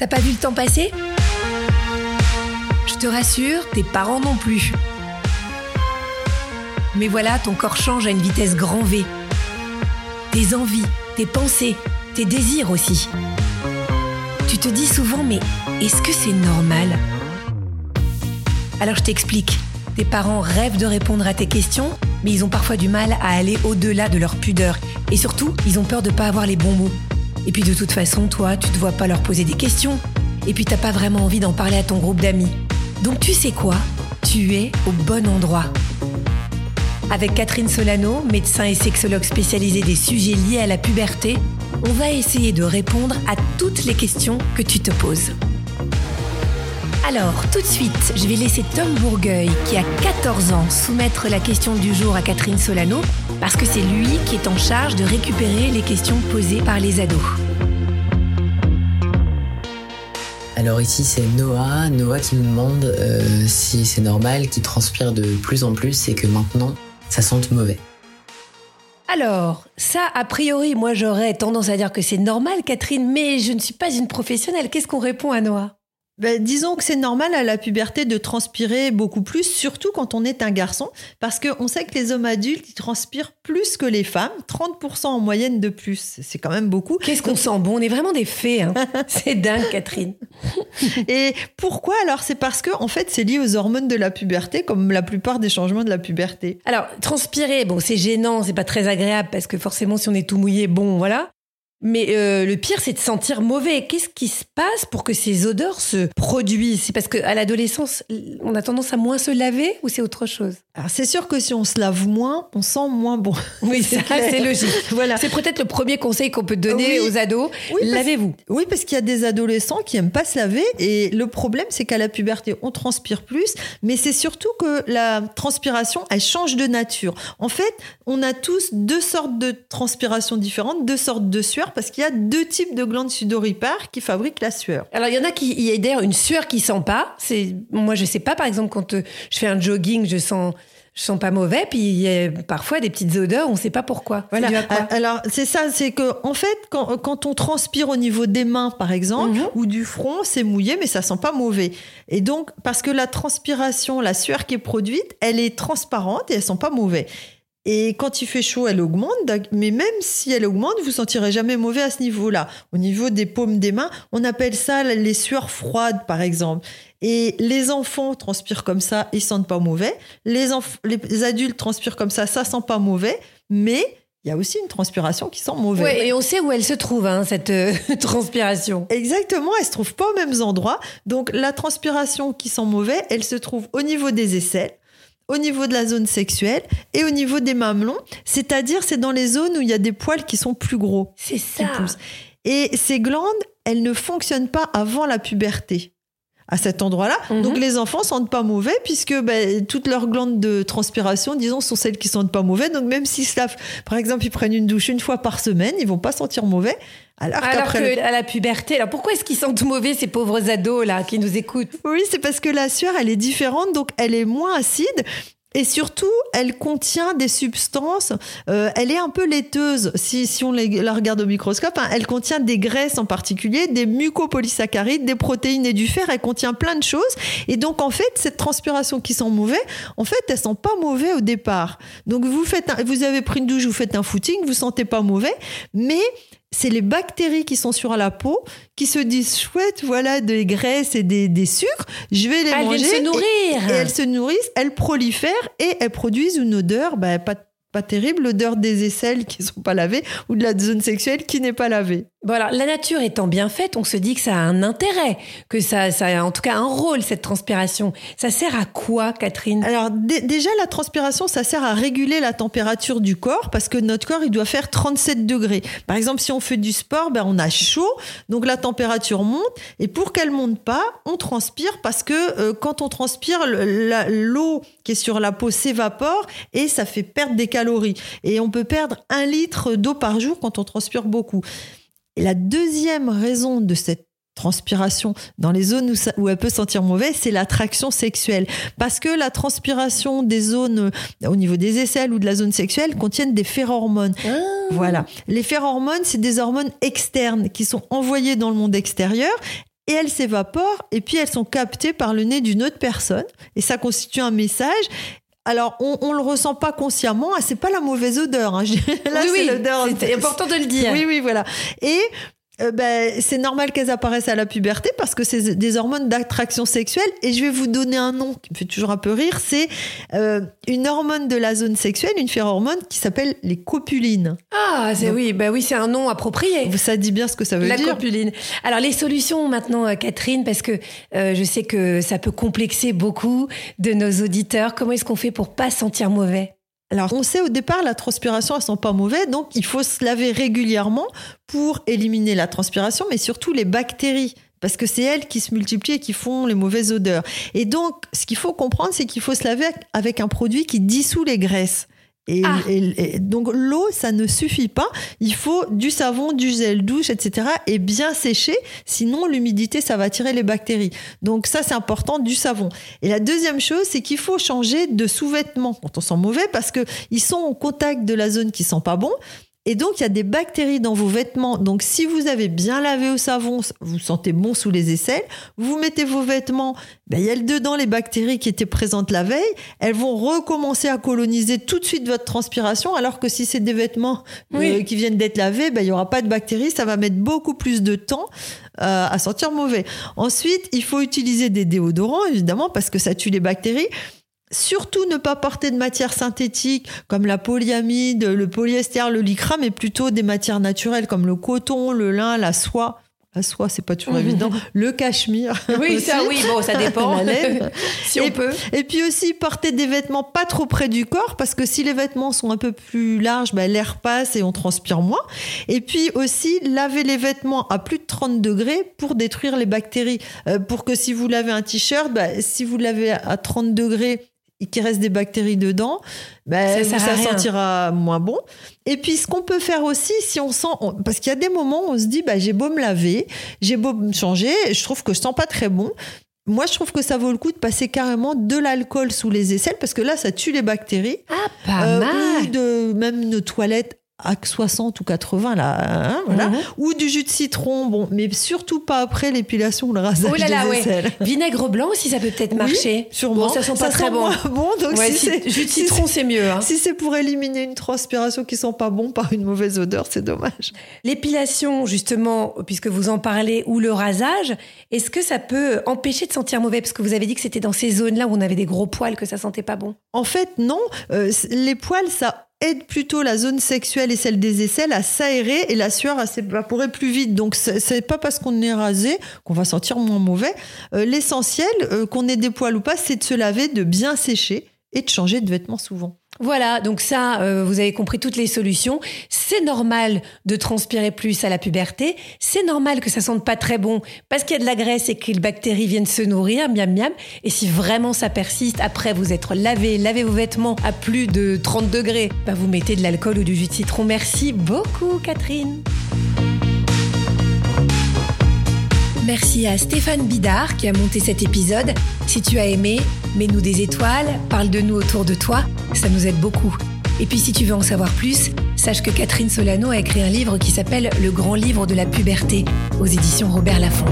T'as pas vu le temps passer? Je te rassure, tes parents non plus. Mais voilà, ton corps change à une vitesse grand V. Tes envies, tes pensées, tes désirs aussi. Tu te dis souvent, mais est-ce que c'est normal? Alors je t'explique. Tes parents rêvent de répondre à tes questions, mais ils ont parfois du mal à aller au-delà de leur pudeur. Et surtout, ils ont peur de pas avoir les bons mots. Et puis de toute façon, toi, tu te vois pas leur poser des questions. Et puis t'as pas vraiment envie d'en parler à ton groupe d'amis. Donc tu sais quoi? Tu es au bon endroit. Avec Catherine Solano, médecin et sexologue spécialisée des sujets liés à la puberté, on va essayer de répondre à toutes les questions que tu te poses. Alors, tout de suite, je vais laisser Tom Bourgueil, qui a 14 ans, soumettre la question du jour à Catherine Solano, parce que c'est lui qui est en charge de récupérer les questions posées par les ados. Alors ici c'est Noah, Noah qui me demande euh, si c'est normal qu'il transpire de plus en plus et que maintenant ça sente mauvais. Alors, ça, a priori, moi j'aurais tendance à dire que c'est normal, Catherine, mais je ne suis pas une professionnelle. Qu'est-ce qu'on répond à Noah? Ben, disons que c'est normal à la puberté de transpirer beaucoup plus, surtout quand on est un garçon, parce qu'on sait que les hommes adultes, ils transpirent plus que les femmes, 30% en moyenne de plus. C'est quand même beaucoup. Qu'est-ce qu'on sent bon? On est vraiment des fées. Hein. c'est dingue, Catherine. Et pourquoi? Alors C'est parce que, en fait, c'est lié aux hormones de la puberté, comme la plupart des changements de la puberté. Alors, transpirer, bon, c'est gênant, c'est pas très agréable, parce que forcément, si on est tout mouillé, bon, voilà. Mais euh, le pire, c'est de sentir mauvais. Qu'est-ce qui se passe pour que ces odeurs se produisent? C'est parce qu'à l'adolescence, on a tendance à moins se laver ou c'est autre chose? Alors c'est sûr que si on se lave moins, on sent moins bon. Oui, ça c'est logique. voilà. C'est peut-être le premier conseil qu'on peut donner aux ados. Lavez-vous. Oui, parce qu'il y a des adolescents qui aiment pas se laver et le problème, c'est qu'à la puberté, on transpire plus, mais c'est surtout que la transpiration, elle change de nature. En fait, on a tous deux sortes de transpiration différentes, deux sortes de sueur parce qu'il y a deux types de glandes sudoripares qui fabriquent la sueur. Alors il y en a qui, il y a d'ailleurs une sueur qui sent pas. C'est moi je sais pas par exemple quand euh, je fais un jogging, je sens je sens pas mauvais, puis il y a parfois des petites odeurs, on ne sait pas pourquoi. Voilà. Alors c'est ça, c'est que en fait, quand, quand, on transpire au niveau des mains, par exemple, mhm. ou du front, c'est mouillé, mais ça sent pas mauvais. Et donc parce que la transpiration, la sueur qui est produite, elle est transparente et elle sent pas mauvais. Et quand il fait chaud, elle augmente. Mais même si elle augmente, vous sentirez jamais mauvais à ce niveau-là. Au niveau des paumes des mains, on appelle ça les sueurs froides, par exemple. Et les enfants transpirent comme ça, ils sentent pas mauvais. Les, les adultes transpirent comme ça, ça sent pas mauvais. Mais il y a aussi une transpiration qui sent mauvais. Oui, et on sait où elle se trouve, hein, cette euh, transpiration. Exactement, elle se trouve pas aux mêmes endroits. Donc la transpiration qui sent mauvais, elle se trouve au niveau des aisselles, au niveau de la zone sexuelle et au niveau des mamelons. C'est-à-dire, c'est dans les zones où il y a des poils qui sont plus gros. C'est ça. Et ces glandes, elles ne fonctionnent pas avant la puberté à cet endroit-là. Mhm. Donc les enfants sentent pas mauvais puisque ben, toutes leurs glandes de transpiration, disons, sont celles qui sentent pas mauvais. Donc même s'ils se par exemple, ils prennent une douche une fois par semaine, ils vont pas sentir mauvais. Alors, alors qu'à la puberté, alors pourquoi est-ce qu'ils sentent mauvais ces pauvres ados là qui nous écoutent? Oui, c'est parce que la sueur elle est différente, donc elle est moins acide et surtout, elle contient des substances, euh, elle est un peu laiteuse si, si on la regarde au microscope, hein. elle contient des graisses en particulier, des mucopolysaccharides, des protéines et du fer, elle contient plein de choses. Et donc en fait, cette transpiration qui sent mauvais, en fait, elle sent pas mauvais au départ. Donc vous faites, vous avez pris une douche, vous faites un footing, vous sentez pas mauvais, mais c'est les bactéries qui sont sur la peau qui se disent chouette, voilà des graisses et des, des sucres, je vais les manger. Elles se nourrir. Et, elles se nourrissent, elles prolifèrent et elles produisent une odeur bah, pas, pas terrible, l'odeur des aisselles qui sont pas lavées ou de la zone sexuelle qui n'est pas lavée. Voilà, la nature étant bien faite, on se dit que ça a un intérêt, que ça, ça a en tout cas un rôle, cette transpiration. Ça sert à quoi, Catherine? Alors déjà, la transpiration, ça sert à réguler la température du corps, parce que notre corps, il doit faire 37 degrés. Par exemple, si on fait du sport, ben, on a chaud, donc la température monte, et pour qu'elle monte pas, on transpire, parce que euh, quand on transpire, l'eau qui est sur la peau s'évapore, et ça fait perdre des calories. Et on peut perdre un litre d'eau par jour quand on transpire beaucoup. Et la deuxième raison de cette transpiration dans les zones où, elle peut sentir mauvais, c'est l'attraction sexuelle. Parce que la transpiration des zones au niveau des aisselles ou de la zone sexuelle contiennent des phérormones. Ah. Voilà. Les phérormones, c'est des hormones externes qui sont envoyées dans le monde extérieur et elles s'évaporent et puis elles sont captées par le nez d'une autre personne et ça constitue un message alors, on ne le ressent pas consciemment. Ah, c'est pas la mauvaise odeur. Hein. Là, oui, c'est l'odeur. C'est important de le dire. Oui, oui, voilà. Et euh, ben, c'est normal qu'elles apparaissent à la puberté parce que c'est des hormones d'attraction sexuelle. Et je vais vous donner un nom qui me fait toujours un peu rire. C'est euh, une hormone de la zone sexuelle, une phéromone qui s'appelle les copulines. Ah, c'est oui, ben oui, c'est un nom approprié. Ça dit bien ce que ça veut dire. La copuline. Alors les solutions maintenant, euh, Catherine, parce que je sais que ça peut complexer beaucoup de nos auditeurs. Comment est-ce qu'on fait pour pas sentir mauvais? Alors, on sait au départ, la transpiration, elles sont pas mauvaises, donc il faut se laver régulièrement pour éliminer la transpiration, mais surtout les bactéries. Parce que c'est elles qui se multiplient et qui font les mauvaises odeurs. Et donc, ce qu'il faut comprendre, c'est qu'il faut se laver avec un produit qui dissout les graisses. Ah. Et, donc l'eau, ça ne suffit pas. Il faut du savon, du gel douche, etc. Et bien sécher. Sinon, l'humidité, ça va attirer les bactéries. Donc ça, c'est important, du savon. Et la deuxième chose, c'est qu'il faut changer de sous-vêtements quand on sent mauvais parce qu'ils sont au contact de la zone qui sent pas bon. Et donc, il y a des bactéries dans vos vêtements. Donc, si vous avez bien lavé au savon, vous sentez bon sous les aisselles, vous mettez vos vêtements, ben, il y a dedans les bactéries qui étaient présentes la veille. Elles vont recommencer à coloniser tout de suite votre transpiration, alors que si c'est des vêtements euh, qui viennent d'être lavés, ben, il n'y aura pas de bactéries. Ça va mettre beaucoup plus de temps euh, à sentir mauvais. Ensuite, il faut utiliser des déodorants, évidemment, parce que ça tue les bactéries. Surtout ne pas porter de matières synthétiques comme la polyamide, le polyester, le lycra, mais plutôt des matières naturelles comme le coton, le lin, la soie. La soie, c'est pas toujours évident. Le cachemire. Oui, ça, oui, bon, ça dépend. si on peut. Et puis aussi, porter des vêtements pas trop près du corps, parce que si les vêtements sont un peu plus larges, bah, l'air passe et on transpire moins. Et puis aussi, laver les vêtements à plus de 30 degrés pour détruire les bactéries. Euh, pour que si vous lavez un t-shirt, bah, si vous lavez à 30 degrés, et qu'il reste des bactéries dedans, ben, ça, sentira moins bon. Et puis, ce qu'on peut faire aussi, si on sent, parce qu'il y a des moments où on se dit, bah, j'ai beau me laver, j'ai beau me changer, je trouve que je sens pas très bon. Moi, je trouve que ça vaut le coup de passer carrément de l'alcool sous les aisselles parce que là, ça tue les bactéries. Ah, pas euh, mal. Ou de même une toilette à 60 ou 80 là, hein, voilà. Mhm. ou du jus de citron, bon, mais surtout pas après l'épilation ou le rasage oh là là, des aisselles. Vinaigre blanc aussi, ça peut peut-être marcher. Oui, sûrement. ça sent pas très bon. bon. Donc si, jus de citron, c'est mieux. Hein. Si c'est pour éliminer une transpiration qui sent pas bon par une mauvaise odeur, c'est dommage. L'épilation, justement, puisque vous en parlez, ou le rasage, est-ce que ça peut empêcher de sentir mauvais? Parce que vous avez dit que c'était dans ces zones-là où on avait des gros poils que ça sentait pas bon. En fait, non. Euh, les poils, ça aide plutôt la zone sexuelle et celle des aisselles à s'aérer et la sueur à s'évaporer plus vite. Donc c'est pas parce qu'on est rasé qu'on va sentir moins mauvais. Euh, l'essentiel, euh, qu'on ait des poils ou pas, c'est de se laver, de bien sécher et de changer de vêtements souvent. Voilà, donc ça, euh, vous avez compris toutes les solutions. C'est normal de transpirer plus à la puberté. C'est normal que ça sente pas très bon parce qu'il y a de la graisse et que les bactéries viennent se nourrir, miam miam. Et si vraiment ça persiste, après vous être lavé, lavez vos vêtements à plus de 30 degrés, bah vous mettez de l'alcool ou du jus de citron. Merci beaucoup, Catherine. Merci à Stéphane Bidard qui a monté cet épisode. Si tu as aimé, mets-nous des étoiles, parle de nous autour de toi, ça nous aide beaucoup. Et puis si tu veux en savoir plus, sache que Catherine Solano a écrit un livre qui s'appelle Le grand livre de la puberté aux éditions Robert Laffont.